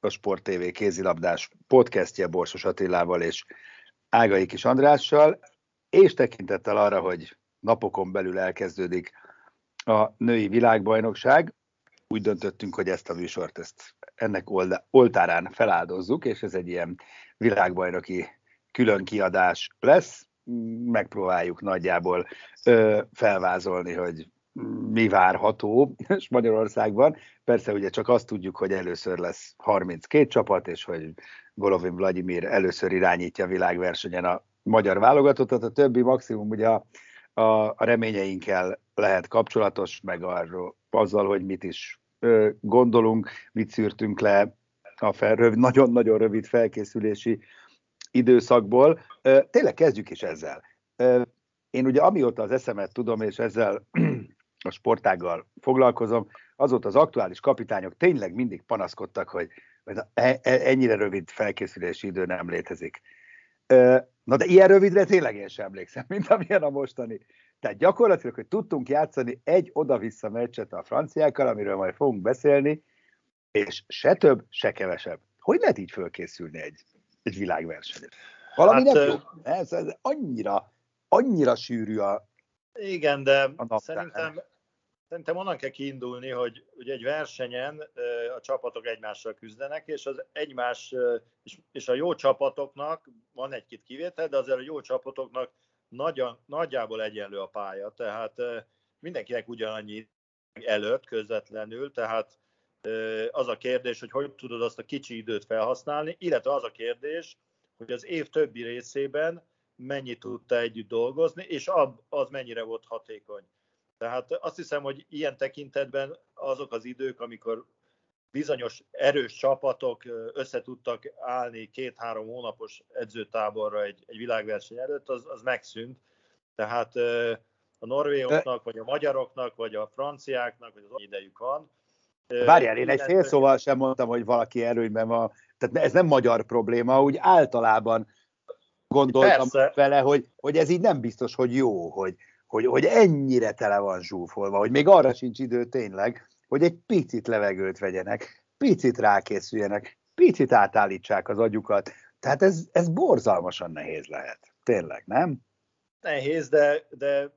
a Sport TV kézilabdás podcastje Borsos Attilával és Ágai Kis Andrással, és tekintettel arra, hogy napokon belül elkezdődik a női világbajnokság, úgy döntöttünk, hogy ezt a műsort ezt ennek oltárán feláldozzuk, és ez egy ilyen világbajnoki külön kiadás lesz. Megpróbáljuk nagyjából ö, felvázolni, hogy mi várható és Magyarországban. Persze ugye csak azt tudjuk, hogy először lesz 32 csapat, és hogy Golovin Vladimir először irányítja a világversenyen a magyar válogatottat, a többi maximum ugye a, a, a reményeinkkel lehet kapcsolatos, meg arról, azzal, hogy mit is ö, gondolunk, mit szűrtünk le a fel, nagyon-nagyon rövid felkészülési időszakból. Ö, tényleg kezdjük is ezzel. Ö, én ugye amióta az eszemet tudom, és ezzel a sportággal foglalkozom, azóta az aktuális kapitányok tényleg mindig panaszkodtak, hogy e, e, ennyire rövid felkészülési idő nem létezik. Na de ilyen rövidre tényleg én sem emlékszem, mint amilyen a mostani. Tehát gyakorlatilag, hogy tudtunk játszani egy oda-vissza meccset a franciákkal, amiről majd fogunk beszélni, és se több, se kevesebb. Hogy lehet így fölkészülni egy, egy világversenyre? Valami hát, nem jó. Ez, ez annyira, annyira sűrű a, igen, de szerintem, szerintem onnan kell kiindulni, hogy ugye egy versenyen a csapatok egymással küzdenek, és az egymás, és, és a jó csapatoknak, van egy-két kivétel, de azért a jó csapatoknak nagyon, nagyjából egyenlő a pálya, tehát mindenkinek ugyanannyi előtt közvetlenül, tehát az a kérdés, hogy hogy tudod azt a kicsi időt felhasználni, illetve az a kérdés, hogy az év többi részében mennyit tudta együtt dolgozni, és az mennyire volt hatékony. Tehát azt hiszem, hogy ilyen tekintetben azok az idők, amikor bizonyos erős csapatok összetudtak állni két-három hónapos edzőtáborra egy, egy világverseny előtt, az, az megszűnt. Tehát a norvégoknak, vagy a magyaroknak, vagy a franciáknak, vagy az idejük van. Várjál, én egy fél szóval sem mondtam, hogy valaki erőnyben van. Tehát ez nem magyar probléma, úgy általában gondoltam Persze. vele, hogy, hogy ez így nem biztos, hogy jó, hogy, hogy, hogy ennyire tele van zsúfolva, hogy még arra sincs idő tényleg, hogy egy picit levegőt vegyenek, picit rákészüljenek, picit átállítsák az agyukat. Tehát ez, ez borzalmasan nehéz lehet. Tényleg, nem? Nehéz, de, de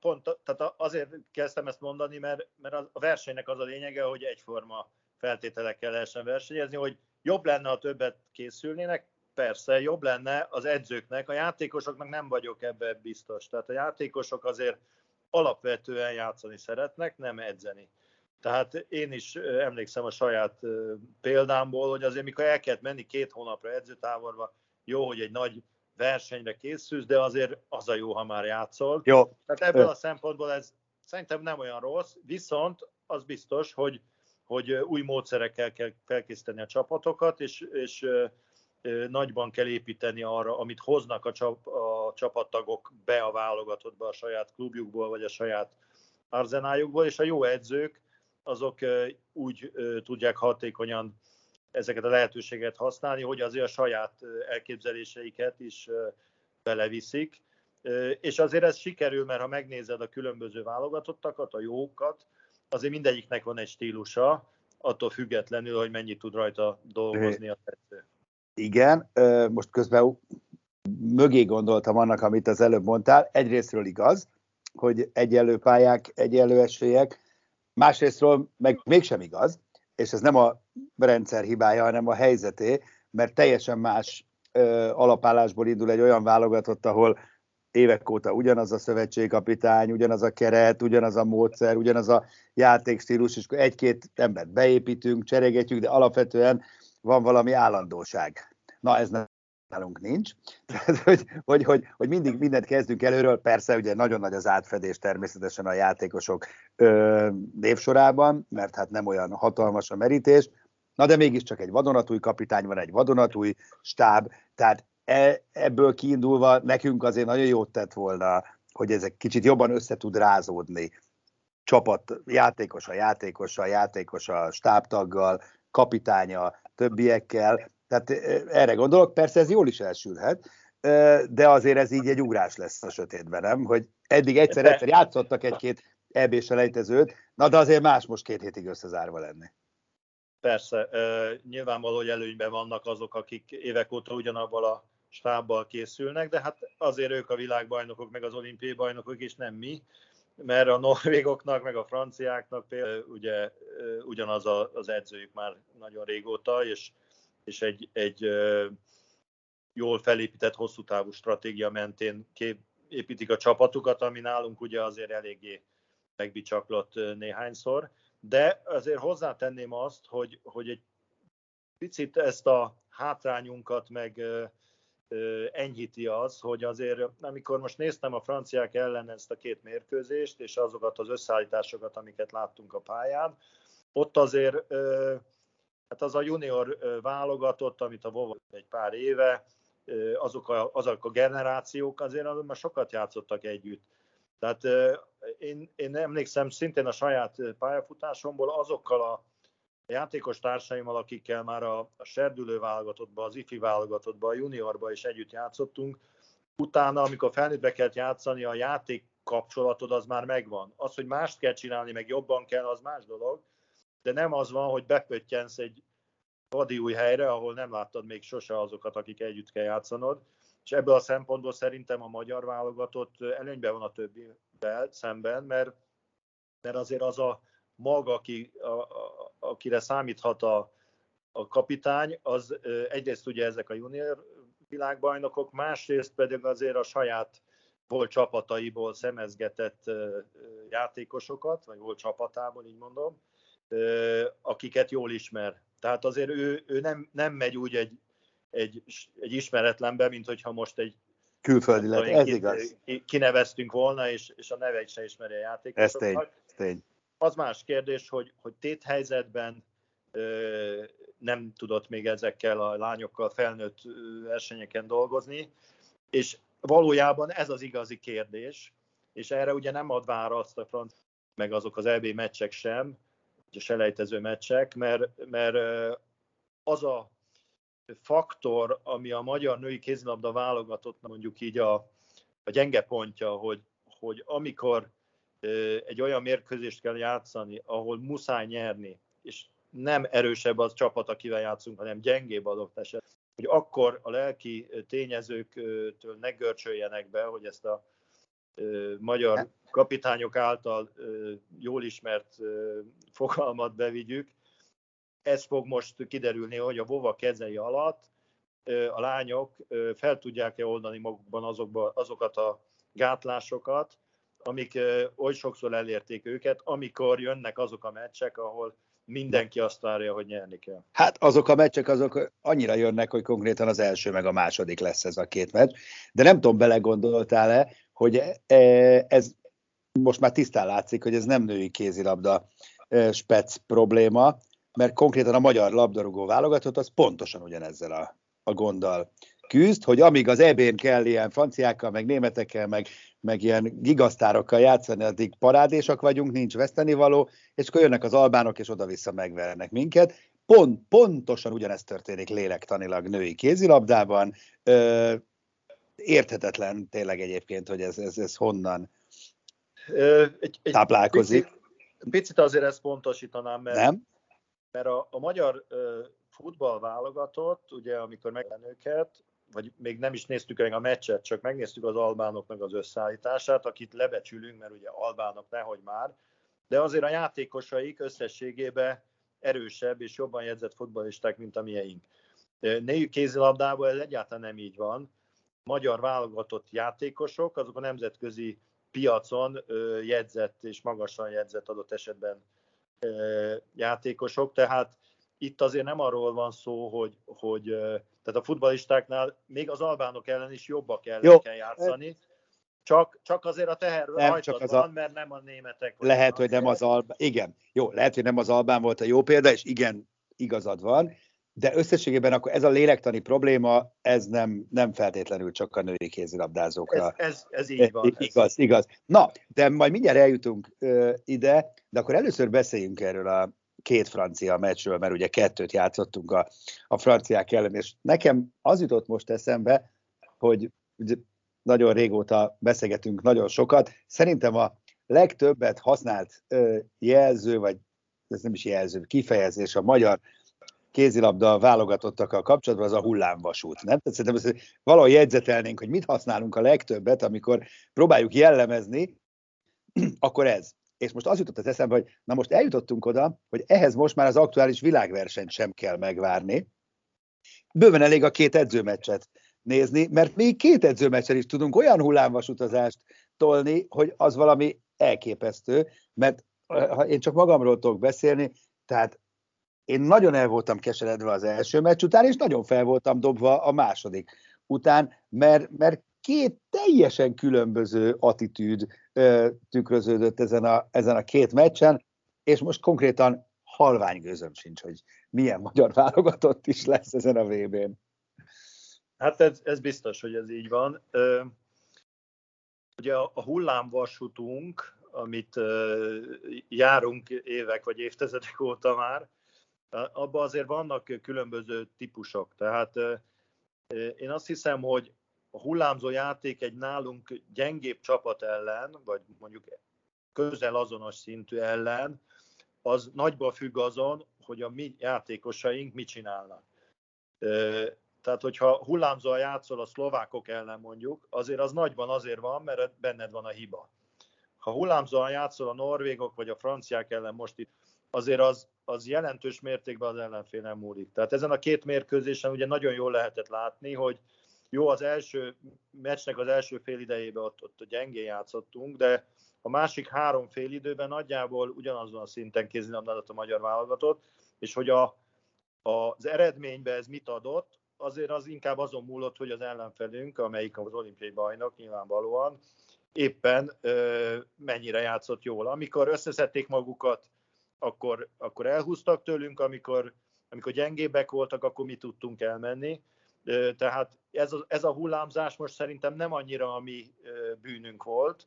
pont tehát azért kezdtem ezt mondani, mert, mert a versenynek az a lényege, hogy egyforma feltételekkel lehessen versenyezni, hogy jobb lenne, ha többet készülnének, persze jobb lenne az edzőknek, a játékosoknak nem vagyok ebbe biztos. Tehát a játékosok azért alapvetően játszani szeretnek, nem edzeni. Tehát én is emlékszem a saját példámból, hogy azért mikor el kellett menni két hónapra edzőtáborba, jó, hogy egy nagy versenyre készülsz, de azért az a jó, ha már játszol. Jó. Tehát ebből a szempontból ez szerintem nem olyan rossz, viszont az biztos, hogy, hogy új módszerekkel kell felkészíteni a csapatokat, és, és nagyban kell építeni arra, amit hoznak a, csap, a csapattagok be a válogatottba a saját klubjukból, vagy a saját arzenájukból, és a jó edzők azok úgy tudják hatékonyan ezeket a lehetőséget használni, hogy azért a saját elképzeléseiket is beleviszik. És azért ez sikerül, mert ha megnézed a különböző válogatottakat, a jókat, azért mindegyiknek van egy stílusa, attól függetlenül, hogy mennyit tud rajta dolgozni a edző. Igen, most közben mögé gondoltam annak, amit az előbb mondtál. Egyrésztről igaz, hogy egyenlő pályák, egyenlő esélyek, másrésztről meg mégsem igaz, és ez nem a rendszer hibája, hanem a helyzeté, mert teljesen más ö, alapállásból indul egy olyan válogatott, ahol évek óta ugyanaz a szövetségkapitány, ugyanaz a keret, ugyanaz a módszer, ugyanaz a játékstílus, és egy-két embert beépítünk, cserégetjük, de alapvetően van valami állandóság. Na, ez nálunk nincs. Tehát, hogy, hogy, hogy, hogy mindig mindent kezdünk előről, persze ugye nagyon nagy az átfedés természetesen a játékosok ö, névsorában, mert hát nem olyan hatalmas a merítés, na de mégiscsak egy vadonatúj kapitány van, egy vadonatúj stáb, tehát e, ebből kiindulva nekünk azért nagyon jót tett volna, hogy ezek kicsit jobban össze tud rázódni csapat, játékos a játékos a játékos a stábtaggal, kapitánya, többiekkel, tehát erre gondolok, persze ez jól is elsülhet, de azért ez így egy ugrás lesz a sötétben, nem? Hogy eddig egyszer-egyszer játszottak egy-két eb selejtezőt, na de azért más most két hétig összezárva lenni. Persze, nyilvánvaló, hogy előnyben vannak azok, akik évek óta ugyanabban a stábbal készülnek, de hát azért ők a világbajnokok, meg az olimpiai bajnokok, és nem mi, mert a norvégoknak, meg a franciáknak például ugye ugyanaz az edzőjük már nagyon régóta, és és egy, egy jól felépített hosszú távú stratégia mentén kép, építik a csapatukat, ami nálunk ugye azért eléggé megbicsaklott néhányszor, de azért hozzátenném azt, hogy, hogy egy picit ezt a hátrányunkat meg enyhíti az, hogy azért, amikor most néztem a franciák ellen ezt a két mérkőzést, és azokat az összeállításokat, amiket láttunk a pályán, ott azért Hát az a junior válogatott, amit a Vova egy pár éve, azok a, azok a generációk azért azok már sokat játszottak együtt. Tehát én, én emlékszem szintén a saját pályafutásomból azokkal a játékos társaimmal, akikkel már a, a serdülő válogatottba, az ifi válogatottba, a juniorba is együtt játszottunk, utána, amikor felnőttbe kellett játszani, a játék kapcsolatod az már megvan. Az, hogy mást kell csinálni, meg jobban kell, az más dolog, de nem az van, hogy bepöttyensz egy vadi új helyre, ahol nem láttad még sose azokat, akik együtt kell játszanod, és ebből a szempontból szerintem a magyar válogatott előnyben van a többivel szemben, mert, mert azért az a maga, aki, a, a, akire számíthat a, a kapitány, az egyrészt ugye ezek a junior világbajnokok, másrészt pedig azért a saját volt csapataiból szemezgetett játékosokat, vagy volt csapatából, így mondom, akiket jól ismer. Tehát azért ő, ő nem, nem megy úgy egy, egy, egy ismeretlenbe, mint hogyha most egy külföldi lett, ez igaz. Kineveztünk volna, és, és a neve se ismeri a játékosokat. Ez tény, tény. Az más kérdés, hogy, hogy téthelyzetben ö, nem tudott még ezekkel a lányokkal felnőtt versenyeken dolgozni, és valójában ez az igazi kérdés, és erre ugye nem ad választ a franc, meg azok az EB meccsek sem, a selejtező meccsek, mert, mert az a faktor, ami a magyar női kézilabda válogatott mondjuk így a, a gyenge pontja, hogy, hogy amikor egy olyan mérkőzést kell játszani, ahol muszáj nyerni, és nem erősebb az csapat, akivel játszunk, hanem gyengébb adott eset, hogy akkor a lelki tényezőktől ne görcsöljenek be, hogy ezt a magyar kapitányok által jól ismert fogalmat bevigyük. Ez fog most kiderülni, hogy a VOVA kezei alatt a lányok fel tudják-e oldani magukban azokba, azokat a gátlásokat, amik oly sokszor elérték őket, amikor jönnek azok a meccsek, ahol mindenki azt várja, hogy nyerni kell. Hát azok a meccsek azok annyira jönnek, hogy konkrétan az első meg a második lesz ez a két meccs, de nem tudom, belegondoltál-e, hogy ez most már tisztán látszik, hogy ez nem női kézilabda spec probléma, mert konkrétan a magyar labdarúgó válogatott az pontosan ugyanezzel a, a gonddal küzd, hogy amíg az EB-n kell ilyen franciákkal, meg németekkel, meg, meg ilyen gigasztárokkal játszani, addig parádésak vagyunk, nincs vesztenivaló, és akkor jönnek az albánok, és oda-vissza megvernek minket. Pont, pontosan ugyanezt történik lélektanilag női kézilabdában. Ö, érthetetlen tényleg egyébként, hogy ez, ez, ez honnan egy, egy táplálkozik. Picit, picit azért ezt pontosítanám, mert, Nem? mert a, a magyar uh, futball válogatott, ugye amikor meglen őket, vagy még nem is néztük meg a meccset, csak megnéztük az albánoknak az összeállítását, akit lebecsülünk, mert ugye albánok nehogy már, de azért a játékosaik összességében erősebb és jobban jegyzett futballisták, mint a mieink. Női kézilabdában ez egyáltalán nem így van. Magyar válogatott játékosok, azok a nemzetközi piacon jegyzett és magasan jegyzett adott esetben játékosok, tehát itt azért nem arról van szó, hogy, hogy tehát a futbalistáknál még az albánok ellen is jobbak ellen Jó. kell játszani, csak, csak azért a teher nem, csak az van, a... mert nem a németek. Lehet, hogy nem az albán, igen, jó, lehet, hogy nem az albán volt a jó példa, és igen, igazad van, de összességében akkor ez a lélektani probléma, ez nem, nem feltétlenül csak a női kézilabdázókra. Ez, ez, ez így van. Igaz, ez. igaz. Na, de majd mindjárt eljutunk ö, ide, de akkor először beszéljünk erről a két francia meccsről, mert ugye kettőt játszottunk a, a franciák ellen, és nekem az jutott most eszembe, hogy nagyon régóta beszélgetünk nagyon sokat, szerintem a legtöbbet használt ö, jelző, vagy ez nem is jelző, kifejezés a magyar kézilabda válogatottakkal kapcsolatban az a hullámvasút. Nem? Tehát szerintem ezt valahogy jegyzetelnénk, hogy mit használunk a legtöbbet, amikor próbáljuk jellemezni, akkor ez. És most az jutott az eszembe, hogy na most eljutottunk oda, hogy ehhez most már az aktuális világversenyt sem kell megvárni. Bőven elég a két edzőmeccset nézni, mert még két edzőmeccsen is tudunk olyan hullámvasutazást tolni, hogy az valami elképesztő, mert ha én csak magamról tudok beszélni, tehát én nagyon el voltam keseredve az első meccs után, és nagyon fel voltam dobva a második után, mert, mert két teljesen különböző attitűd tükröződött ezen a, ezen a két meccsen, és most konkrétan halvány gőzöm sincs, hogy milyen magyar válogatott is lesz ezen a VB-n. Hát ez, ez biztos, hogy ez így van. Ugye a, hullámvasútunk, amit járunk évek vagy évtizedek óta már, abban azért vannak különböző típusok. Tehát én azt hiszem, hogy a hullámzó játék egy nálunk gyengébb csapat ellen, vagy mondjuk közel azonos szintű ellen, az nagyban függ azon, hogy a mi játékosaink mit csinálnak. Tehát, hogyha hullámzóan játszol a szlovákok ellen mondjuk, azért az nagyban azért van, mert benned van a hiba. Ha hullámzóan játszol a norvégok vagy a franciák ellen most itt, azért az, az jelentős mértékben az ellenfélen múlik. Tehát ezen a két mérkőzésen ugye nagyon jól lehetett látni, hogy jó, az első meccsnek az első fél idejében ott, ott gyengén játszottunk, de a másik három fél időben nagyjából ugyanazon a szinten kézilabdázott a magyar válogatott, és hogy a, az eredménybe ez mit adott, azért az inkább azon múlott, hogy az ellenfelünk, amelyik az olimpiai bajnok nyilvánvalóan, éppen ö, mennyire játszott jól. Amikor összeszedték magukat akkor, akkor elhúztak tőlünk, amikor, amikor gyengébbek voltak, akkor mi tudtunk elmenni. Tehát ez a, ez a hullámzás most szerintem nem annyira a mi bűnünk volt,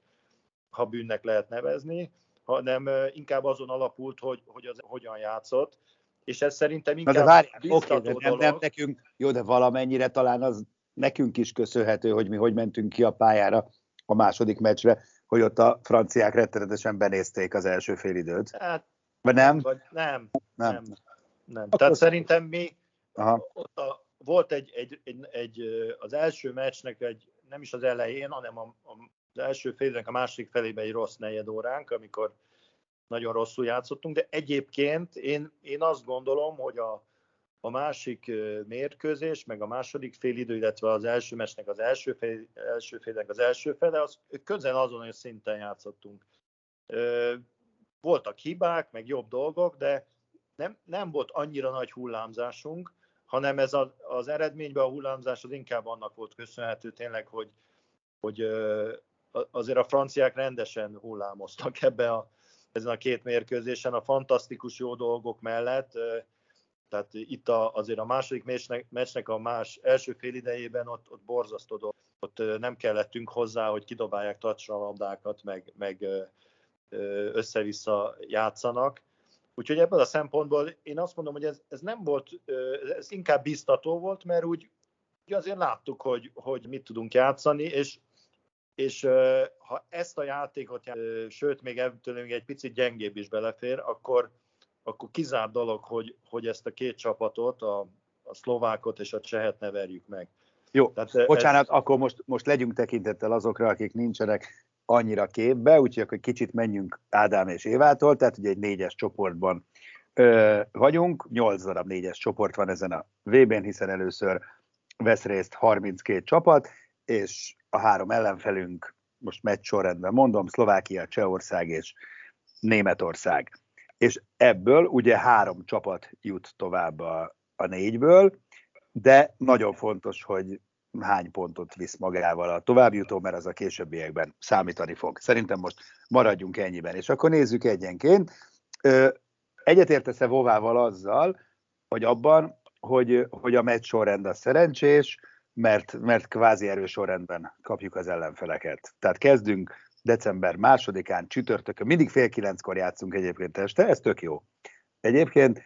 ha bűnnek lehet nevezni, hanem inkább azon alapult, hogy, hogy az hogyan játszott, és ez szerintem inkább Na de várj, oké, de nem, nem nekünk, jó, de valamennyire talán az nekünk is köszönhető, hogy mi hogy mentünk ki a pályára a második meccsre, hogy ott a franciák rettenetesen benézték az első félidőt. Hát vagy nem? Vagy nem, nem, nem. nem. Tehát szerintem mi Aha. Ott a, volt egy, egy, egy, egy, az első meccsnek egy, nem is az elején, hanem a, a, az első félnek a második felében egy rossz negyed óránk, amikor nagyon rosszul játszottunk, de egyébként én, én azt gondolom, hogy a, a másik mérkőzés, meg a második félidő, illetve az első meccsnek az első, fél, első félnek az első fele, az közel azon a szinten játszottunk. Voltak hibák, meg jobb dolgok, de nem, nem volt annyira nagy hullámzásunk, hanem ez a, az eredményben a hullámzás az inkább annak volt köszönhető tényleg, hogy, hogy azért a franciák rendesen hullámoztak ebbe a, ezen a két mérkőzésen a fantasztikus jó dolgok mellett. Tehát itt a, azért a második meccsnek, meccsnek a más első fél idejében ott, ott borzasztó. Ott nem kellettünk hozzá, hogy kidobálják tacsralabdákat, meg, meg össze-vissza játszanak. Úgyhogy ebből a szempontból én azt mondom, hogy ez, ez nem volt, ez inkább biztató volt, mert úgy, úgy azért láttuk, hogy, hogy mit tudunk játszani, és, és ha ezt a játékot, sőt, még ebből még egy picit gyengébb is belefér, akkor, akkor kizárt dolog, hogy, hogy ezt a két csapatot, a, a szlovákot és a csehet ne verjük meg. Jó, Tehát bocsánat, ez... akkor most, most legyünk tekintettel azokra, akik nincsenek annyira képbe, úgyhogy akkor kicsit menjünk Ádám és Évától, tehát ugye egy négyes csoportban ö, vagyunk, 8 darab négyes csoport van ezen a VB-n, hiszen először vesz részt 32 csapat, és a három ellenfelünk, most meccs sorrendben mondom, Szlovákia, Csehország és Németország. És ebből ugye három csapat jut tovább a, a négyből, de nagyon fontos, hogy hány pontot visz magával a továbbjutó, mert az a későbbiekben számítani fog. Szerintem most maradjunk ennyiben, és akkor nézzük egyenként. Egyetértesz-e Vovával azzal, hogy abban, hogy, hogy a meccs sorrend a szerencsés, mert, mert kvázi erős sorrendben kapjuk az ellenfeleket. Tehát kezdünk december másodikán, csütörtökön, mindig fél kilenckor játszunk egyébként este, ez tök jó. Egyébként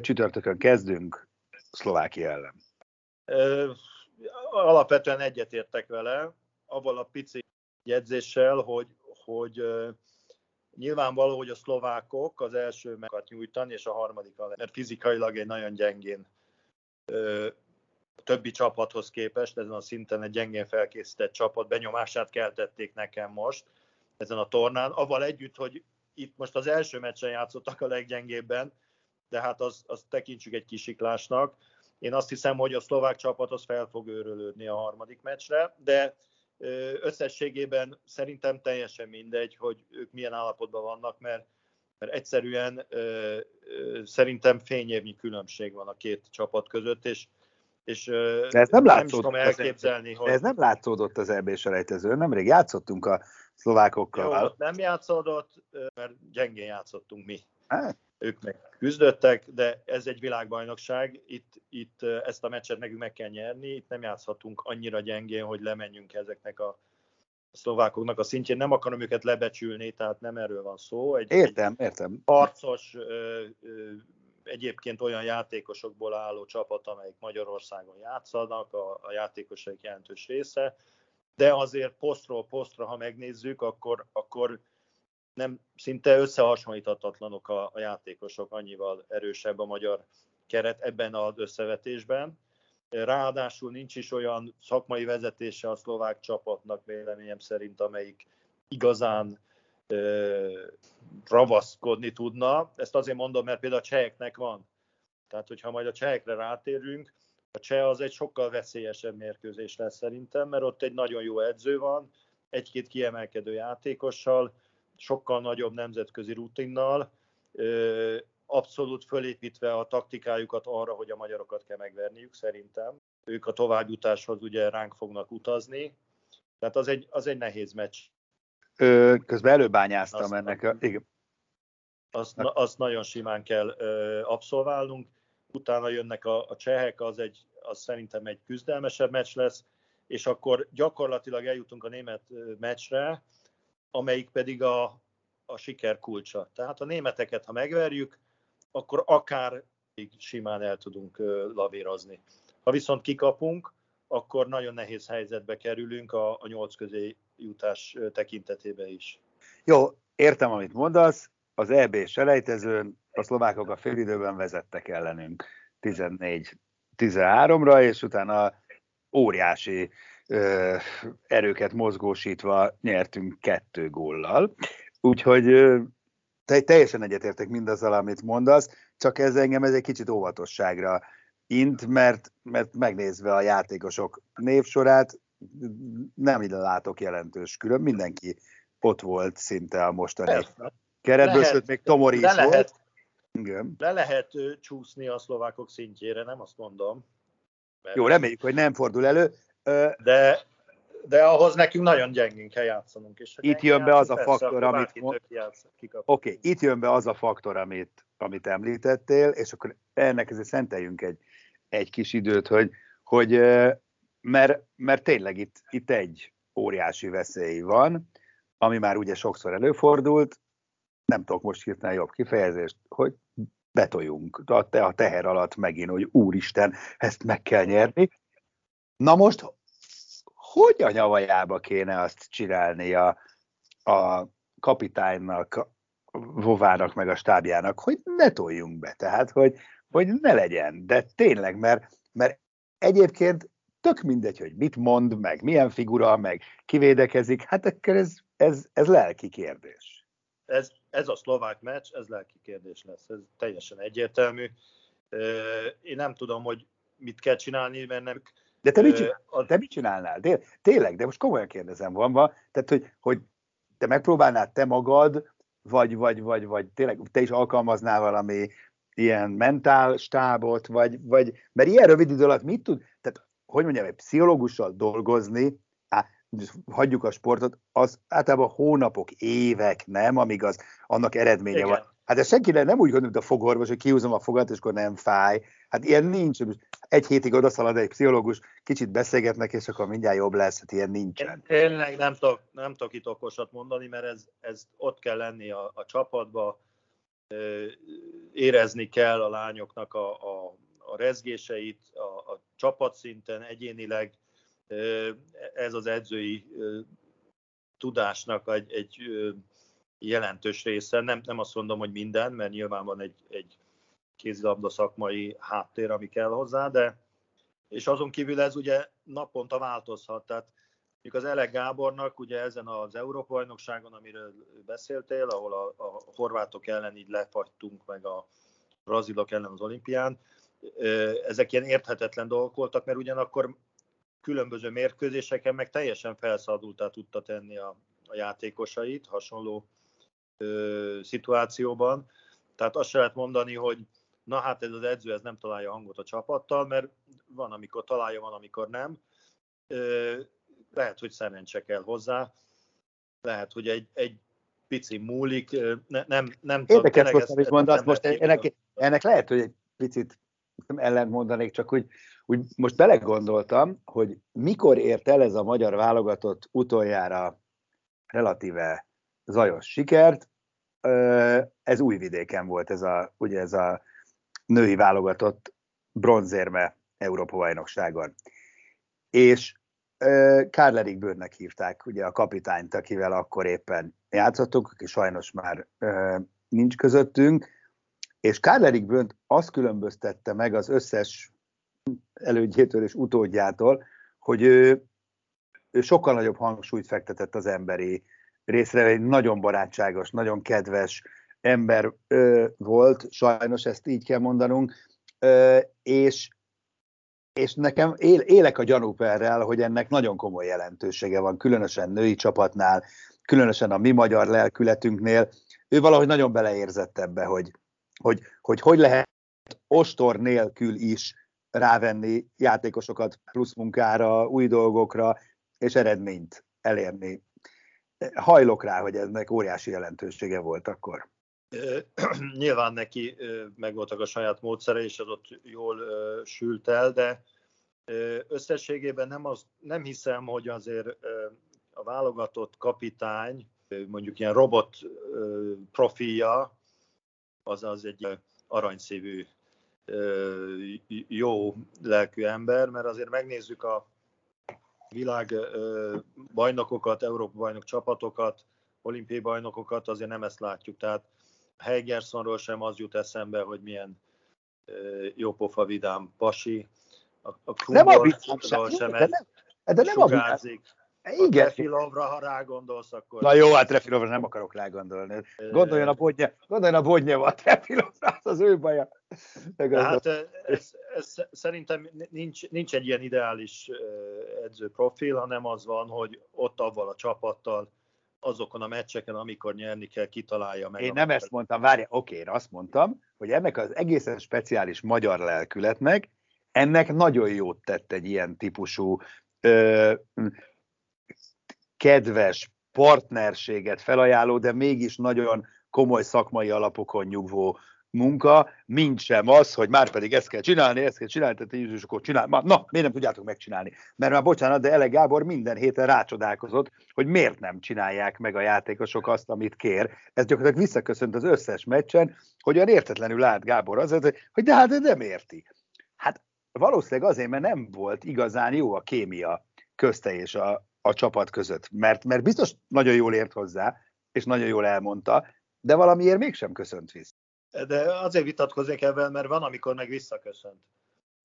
csütörtökön kezdünk Szlovákia ellen. Alapvetően egyetértek vele, avval a pici jegyzéssel, hogy, hogy nyilvánvaló, hogy a szlovákok az első megat nyújtani, és a harmadik a mert fizikailag egy nagyon gyengén többi csapathoz képest, ezen a szinten egy gyengén felkészített csapat benyomását keltették nekem most ezen a tornán, avval együtt, hogy itt most az első meccsen játszottak a leggyengébben, de hát azt az tekintsük egy kisiklásnak. Én azt hiszem, hogy a szlovák csapat az fel fog őrölődni a harmadik meccsre, de összességében szerintem teljesen mindegy, hogy ők milyen állapotban vannak, mert, mert egyszerűen ö, ö, szerintem fényévnyi különbség van a két csapat között, és és De ez nem, nem tudom elképzelni, hogy... Ez nem látszódott az EB selejtezőn, nemrég játszottunk a szlovákokkal. Jó, nem játszódott, mert gyengén játszottunk mi. Hát. Ők meg küzdöttek, de ez egy világbajnokság, itt, itt ezt a meccset nekünk meg kell nyerni, itt nem játszhatunk annyira gyengén, hogy lemenjünk ezeknek a szlovákoknak a szintjén. Nem akarom őket lebecsülni, tehát nem erről van szó. Egy, értem, egy értem. Harcos, egyébként olyan játékosokból álló csapat, amelyik Magyarországon játszanak, a, a játékosok jelentős része, de azért posztról posztra, ha megnézzük, akkor, akkor nem szinte összehasonlíthatatlanok a, a játékosok, annyival erősebb a magyar keret ebben az összevetésben. Ráadásul nincs is olyan szakmai vezetése a szlovák csapatnak véleményem szerint, amelyik igazán ö, ravaszkodni tudna. Ezt azért mondom, mert például a cseheknek van. Tehát, hogyha majd a csehekre rátérünk, a cseh az egy sokkal veszélyesebb mérkőzés lesz szerintem, mert ott egy nagyon jó edző van, egy-két kiemelkedő játékossal, sokkal nagyobb nemzetközi rutinnal, abszolút fölépítve a taktikájukat arra, hogy a magyarokat kell megverniük, szerintem. Ők a továbbjutáshoz ugye ránk fognak utazni, tehát az egy, az egy nehéz meccs. Ö, közben előbányáztam azt, ennek a... Igen. Azt, azt nagyon simán kell ö, abszolválnunk. Utána jönnek a, a csehek, az, egy, az szerintem egy küzdelmesebb meccs lesz, és akkor gyakorlatilag eljutunk a német meccsre, amelyik pedig a, a siker kulcsa. Tehát a németeket, ha megverjük, akkor akár simán el tudunk lavírozni. Ha viszont kikapunk, akkor nagyon nehéz helyzetbe kerülünk a, a nyolc közé jutás tekintetében is. Jó, értem, amit mondasz. Az EB selejtezőn a szlovákok a félidőben vezettek ellenünk 14-13-ra, és utána óriási ö, erőket mozgósítva nyertünk kettő góllal. Úgyhogy ö, te, teljesen egyetértek mindazzal, amit mondasz, csak ez engem ez egy kicsit óvatosságra int, mert, mert megnézve a játékosok névsorát, nem ide látok jelentős külön, mindenki ott volt szinte a mostani Persze. keretből, lehet, sőt még Tomori is lehet, volt. Igen. Le lehet csúszni a szlovákok szintjére, nem azt mondom. Mert... Jó, reméljük, hogy nem fordul elő. De, de ahhoz nekünk nagyon gyengén kell játszanunk. És itt jön be az a faktor, amit... Oké, okay, itt jön be az a faktor, amit, amit említettél, és akkor ennek ezért szenteljünk egy, egy kis időt, hogy, hogy mert, mert tényleg itt, itt egy óriási veszély van, ami már ugye sokszor előfordult, nem tudok most hirtelen jobb kifejezést, hogy betoljunk a, te, a teher alatt megint, hogy úristen, ezt meg kell nyerni. Na most, hogy a nyavajába kéne azt csinálni a, a kapitánynak, Vovának meg a stábjának, hogy ne toljunk be, tehát, hogy, hogy ne legyen, de tényleg, mert, mert egyébként tök mindegy, hogy mit mond, meg milyen figura, meg kivédekezik, hát akkor ez, ez, ez lelki kérdés. Ez, ez a szlovák meccs, ez lelki kérdés lesz, ez teljesen egyértelmű. Én nem tudom, hogy mit kell csinálni, mert nem... De te mit, csinál, a... te mit csinálnál? Tényleg, de most komolyan kérdezem, van, van tehát, hogy, hogy te megpróbálnád te magad, vagy, vagy, vagy, vagy tényleg te is alkalmaznál valami ilyen mentál stábot, vagy, vagy, mert ilyen rövid idő alatt mit tud, tehát hogy mondjam, egy pszichológussal dolgozni, á, hagyjuk a sportot, az általában hónapok, évek, nem, amíg az annak eredménye Igen. van. Hát ez senki nem úgy gondol, mint a fogorvos, hogy kihúzom a fogat, és akkor nem fáj. Hát ilyen nincs. Egy hétig odaszalad egy pszichológus, kicsit beszélgetnek, és akkor mindjárt jobb lesz. Hát ilyen nincsen. Tényleg nem tudok, nem tudok itt okosat mondani, mert ez, ez ott kell lenni a, a csapatba, érezni kell a lányoknak a, a, a rezgéseit, a, a csapatszinten, egyénileg. Ez az edzői tudásnak egy, egy jelentős része. Nem, nem azt mondom, hogy minden, mert nyilván van egy, egy kézilabda szakmai háttér, ami kell hozzá, de és azon kívül ez ugye naponta változhat. Tehát Míg az Elek Gábornak ugye ezen az Európa-bajnokságon, amiről beszéltél, ahol a, a horvátok ellen így lefagytunk, meg a brazilok ellen az olimpián, ezek ilyen érthetetlen dolgok voltak, mert ugyanakkor különböző mérkőzéseken meg teljesen felszabadultá tudta tenni a, a játékosait hasonló ö, szituációban. Tehát azt se lehet mondani, hogy na hát ez az edző ez nem találja hangot a csapattal, mert van, amikor találja, van, amikor nem. Ö, lehet, hogy szerencse kell hozzá, lehet, hogy egy, egy pici múlik, ne, nem, nem tudom. Érdekes most, amit mondasz, most ennek, ennek lehet, hogy egy picit ellent mondanék, csak úgy, úgy most belegondoltam, hogy mikor ért el ez a magyar válogatott utoljára relatíve zajos sikert, ez új vidéken volt, ez a, ugye ez a női válogatott bronzérme Európa bajnokságon. És Karl Erik Bőrnek hívták, ugye a kapitányt, akivel akkor éppen játszottunk, aki sajnos már nincs közöttünk, és Karl Erik Bőnt azt különböztette meg az összes elődjétől és utódjától, hogy ő, ő sokkal nagyobb hangsúlyt fektetett az emberi részre, egy nagyon barátságos, nagyon kedves ember ö, volt, sajnos ezt így kell mondanunk, ö, és és nekem él, élek a gyanúperrel, hogy ennek nagyon komoly jelentősége van, különösen női csapatnál, különösen a mi magyar lelkületünknél. Ő valahogy nagyon beleérzett ebbe, hogy hogy, hogy, hogy lehet ostor nélkül is rávenni játékosokat plusz munkára, új dolgokra, és eredményt elérni. Hajlok rá, hogy ennek óriási jelentősége volt akkor. Nyilván neki megvoltak a saját módszere, és az ott jól sült el, de összességében nem, az, nem hiszem, hogy azért a válogatott kapitány, mondjuk ilyen robot profilja, az az egy aranyszívű, jó lelkű ember, mert azért megnézzük a világ bajnokokat, Európa bajnok csapatokat, olimpiai bajnokokat, azért nem ezt látjuk. Tehát Heigersonról sem az jut eszembe, hogy milyen jópofa vidám pasi. A, a nem a vidám sem, de nem, de nem a vidám. Igen. Refilovra, ha rágondolsz, akkor... Na jó, hát Refilovra nem akarok rágondolni. Gondoljon a bodnye, gondoljon a bodnye a Refilovra, az az ő baja. Hát ez, ez, szerintem nincs, nincs egy ilyen ideális edző profil, hanem az van, hogy ott avval a csapattal azokon a meccseken, amikor nyerni kell, kitalálja meg. Én nem ezt mondtam, várja, oké, én azt mondtam, hogy ennek az egészen speciális magyar lelkületnek, ennek nagyon jót tett egy ilyen típusú ö, kedves, partnerséget felajánló, de mégis nagyon komoly szakmai alapokon nyugvó munka, mint sem az, hogy már pedig ezt kell csinálni, ezt kell csinálni, tehát és akkor csinál. Na, miért nem tudjátok megcsinálni? Mert már bocsánat, de Ele Gábor minden héten rácsodálkozott, hogy miért nem csinálják meg a játékosok azt, amit kér. Ez gyakorlatilag visszaköszönt az összes meccsen, hogy olyan értetlenül lát Gábor az, hogy de hát de nem érti. Hát valószínűleg azért, mert nem volt igazán jó a kémia közte és a, a csapat között. Mert, mert biztos nagyon jól ért hozzá, és nagyon jól elmondta, de valamiért mégsem köszönt vissza. De azért vitatkozik ebben, mert van, amikor meg visszaköszönt.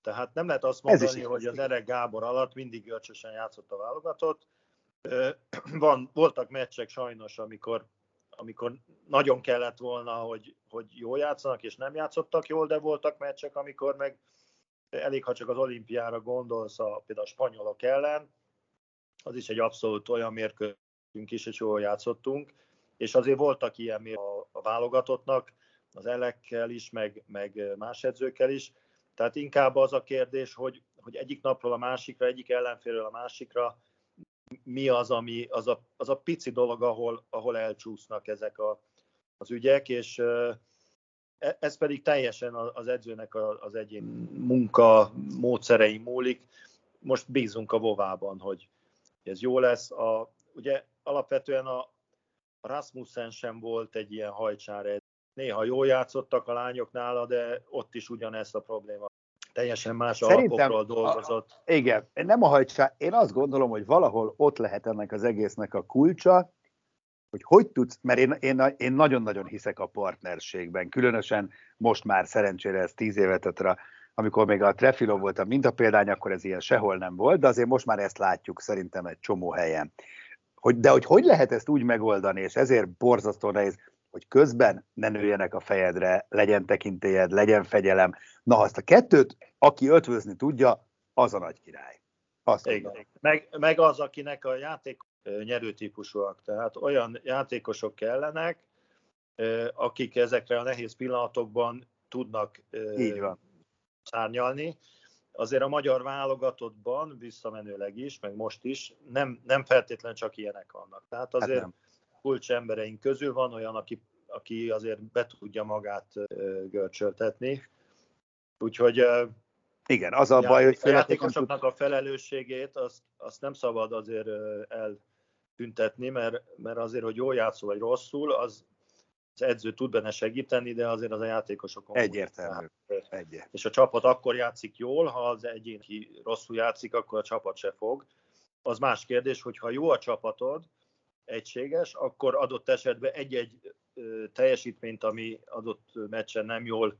Tehát nem lehet azt mondani, hogy az Erek Gábor alatt mindig görcsösen játszott a válogatott. Van, voltak meccsek sajnos, amikor amikor nagyon kellett volna, hogy, hogy jól játszanak, és nem játszottak jól, de voltak meccsek, amikor meg elég, ha csak az olimpiára gondolsz, a, például a spanyolok ellen, az is egy abszolút olyan mérkőzünk is, és jól játszottunk, és azért voltak ilyen a, válogatottnak, az elekkel is, meg, meg más edzőkkel is, tehát inkább az a kérdés, hogy, hogy egyik napról a másikra, egyik ellenfélről a másikra mi az, ami, az a, az a pici dolog, ahol, ahol elcsúsznak ezek a, az ügyek, és e, ez pedig teljesen az edzőnek az egyén munka módszerei múlik. Most bízunk a Vovában, hogy ez jó lesz. A, ugye alapvetően a Rasmussen sem volt egy ilyen hajcsár. Néha jól játszottak a lányok nála, de ott is ugyanezt a probléma teljesen más Szerintem, alapokról dolgozott. A, igen, nem a hajtsá, én azt gondolom, hogy valahol ott lehet ennek az egésznek a kulcsa, hogy hogy tudsz, mert én, én, én nagyon-nagyon hiszek a partnerségben, különösen most már szerencsére ez tíz évet ötre, amikor még a Trefilo volt a mintapéldány, akkor ez ilyen sehol nem volt, de azért most már ezt látjuk szerintem egy csomó helyen. Hogy, de hogy hogy lehet ezt úgy megoldani, és ezért borzasztó nehéz, hogy közben ne nőjenek a fejedre, legyen tekintélyed, legyen fegyelem. Na, azt a kettőt, aki ötvözni tudja, az a nagy király. Azt Igen. Meg, meg az, akinek a játék nyerőtípusúak. Tehát olyan játékosok kellenek, akik ezekre a nehéz pillanatokban tudnak Így van. Szárnyalni. Azért a magyar válogatottban visszamenőleg is, meg most is nem, nem feltétlen csak ilyenek vannak. Tehát hát azért hát kulcs embereink közül van olyan, aki, aki azért be tudja magát görcsöltetni. Úgyhogy igen, az a baj, hogy a játékosoknak a felelősségét azt, azt nem szabad azért eltüntetni, mert, mert azért, hogy jól játszol vagy rosszul, az, az edző tud benne segíteni, de azért az a játékosokon. Egyértelmű. Egyértelmű. És a csapat akkor játszik jól, ha az egyén ki rosszul játszik, akkor a csapat se fog. Az más kérdés, hogy ha jó a csapatod, egységes, akkor adott esetben egy-egy teljesítményt, ami adott meccsen nem jól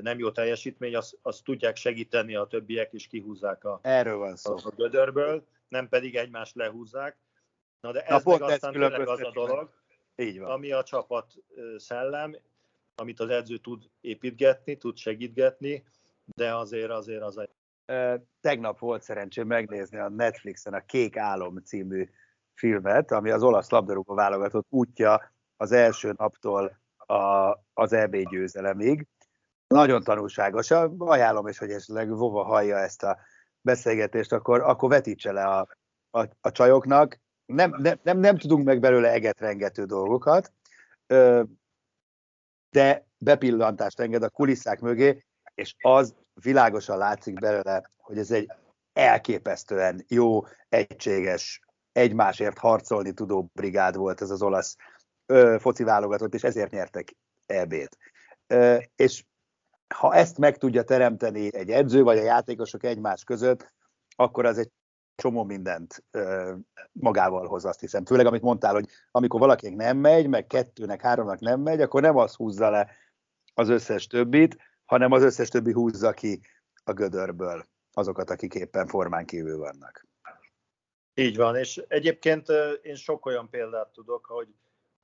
nem jó teljesítmény, azt, azt tudják segíteni a többiek, és kihúzzák a, Erről van szó. a gödörből, nem pedig egymást lehúzzák. Na de ez Na, meg aztán tényleg az a dolog, Így van. ami a csapat szellem, amit az edző tud építgetni, tud segítgetni, de azért azért az egy... Tegnap volt szerencsém megnézni a Netflixen a Kék Álom című filmet, ami az olasz labdarúgó válogatott útja az első naptól a, az EB győzelemig. Nagyon tanulságos. Ajánlom is, hogy esetleg Vova hallja ezt a beszélgetést, akkor, akkor vetítse le a, a, a csajoknak. Nem, nem, nem, nem tudunk meg belőle egetrengető dolgokat, de bepillantást enged a kulisszák mögé, és az világosan látszik belőle, hogy ez egy elképesztően jó, egységes, egymásért harcolni tudó brigád volt ez az olasz ö, foci válogatott, és ezért nyertek EB-t. Ö, és ha ezt meg tudja teremteni egy edző vagy a játékosok egymás között, akkor az egy csomó mindent ö, magával hoz, azt hiszem. Főleg, amit mondtál, hogy amikor valakinek nem megy, meg kettőnek, háromnak nem megy, akkor nem az húzza le az összes többit, hanem az összes többi húzza ki a gödörből azokat, akik éppen formán kívül vannak. Így van, és egyébként én sok olyan példát tudok, hogy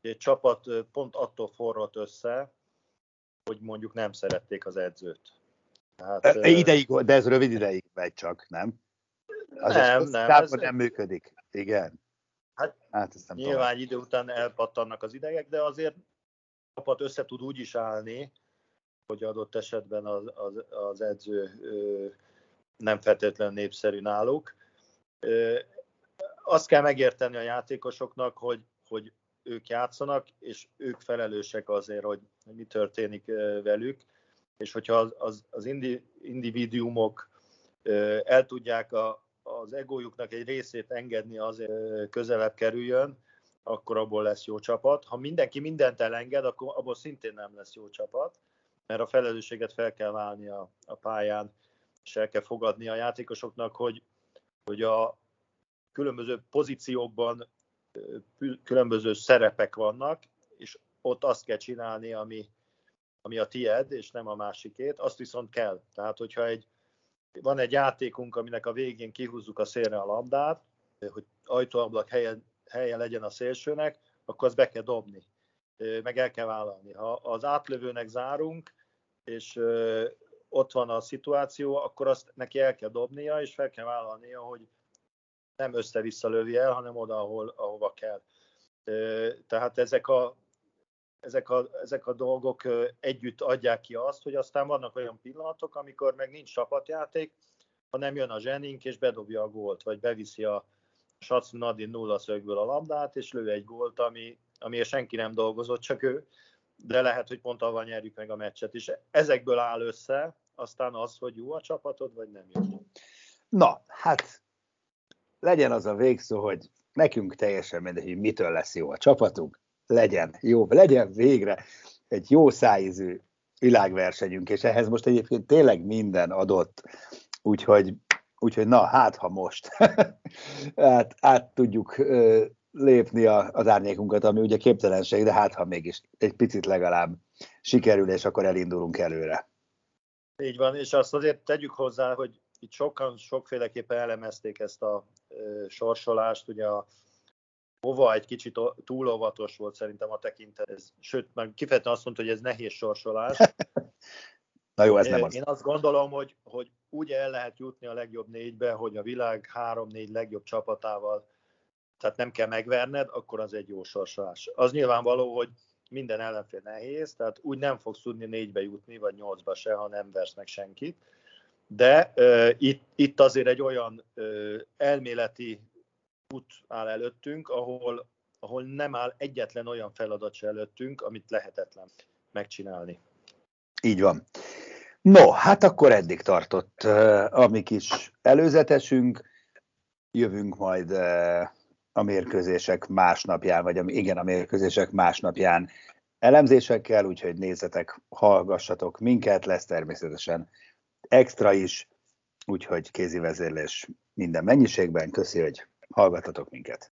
egy csapat pont attól forrott össze, hogy mondjuk nem szerették az edzőt. Hát, e, ideig, de ez rövid ideig megy csak, nem? Az nem, nem. Ez nem működik. Igen. Hát, hát ezt nem nyilván tudom. idő után elpattannak az idegek, de azért a csapat össze tud úgy is állni, hogy adott esetben az, az, az edző ö, nem feltétlenül népszerű náluk. Ö, azt kell megérteni a játékosoknak, hogy, hogy ők játszanak, és ők felelősek azért, hogy mi történik velük, és hogyha az, az, az indi, individuumok el tudják a, az egójuknak egy részét engedni azért közelebb kerüljön, akkor abból lesz jó csapat. Ha mindenki mindent elenged, akkor abból szintén nem lesz jó csapat, mert a felelősséget fel kell válni a, a pályán, és el kell fogadni a játékosoknak, hogy, hogy a, különböző pozíciókban különböző szerepek vannak, és ott azt kell csinálni, ami, ami a tied, és nem a másikét, azt viszont kell. Tehát, hogyha egy, van egy játékunk, aminek a végén kihúzzuk a szélre a labdát, hogy ajtóablak helye, helye legyen a szélsőnek, akkor azt be kell dobni, meg el kell vállalni. Ha az átlövőnek zárunk, és ott van a szituáció, akkor azt neki el kell dobnia, és fel kell vállalnia, hogy nem össze-vissza lövi el, hanem oda, ahol, ahova kell. Tehát ezek a, ezek a, ezek a dolgok együtt adják ki azt, hogy aztán vannak olyan pillanatok, amikor meg nincs csapatjáték, hanem jön a zsenink és bedobja a gólt, vagy beviszi a Sac Nadin nulla szögből a labdát, és lő egy gólt, ami, amiért senki nem dolgozott, csak ő, de lehet, hogy pont avval nyerjük meg a meccset, és ezekből áll össze aztán az, hogy jó a csapatod, vagy nem jó. Na, hát legyen az a végszó, hogy nekünk teljesen mindegy, hogy mitől lesz jó a csapatunk, legyen. Jó, legyen végre egy jó szájízű világversenyünk, és ehhez most egyébként tényleg minden adott, úgyhogy, úgyhogy na, hát ha most. Hát, át tudjuk ö, lépni a, az árnyékunkat, ami ugye képtelenség, de hát ha mégis egy picit legalább sikerül, és akkor elindulunk előre. Így van, és azt azért tegyük hozzá, hogy itt sokan sokféleképpen elemezték ezt a ö, sorsolást, ugye a Hova egy kicsit túl óvatos volt szerintem a tekintet, ez, sőt, meg kifejezetten azt mondta, hogy ez nehéz sorsolás. Na jó, ez nem az. Én azt gondolom, hogy, hogy úgy el lehet jutni a legjobb négybe, hogy a világ három-négy legjobb csapatával, tehát nem kell megverned, akkor az egy jó sorsolás. Az nyilvánvaló, hogy minden ellenfél nehéz, tehát úgy nem fogsz tudni négybe jutni, vagy nyolcba se, ha nem versz meg senkit. De uh, itt, itt azért egy olyan uh, elméleti út áll előttünk, ahol, ahol nem áll egyetlen olyan feladat se előttünk, amit lehetetlen megcsinálni. Így van. No, hát akkor eddig tartott a mi kis előzetesünk. Jövünk majd a mérkőzések másnapján, vagy a, igen, a mérkőzések másnapján elemzésekkel, úgyhogy nézzetek, hallgassatok minket, lesz természetesen extra is, úgyhogy kézi vezérlés minden mennyiségben. Köszi, hogy hallgatatok minket.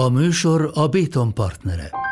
A műsor a Béton partnere.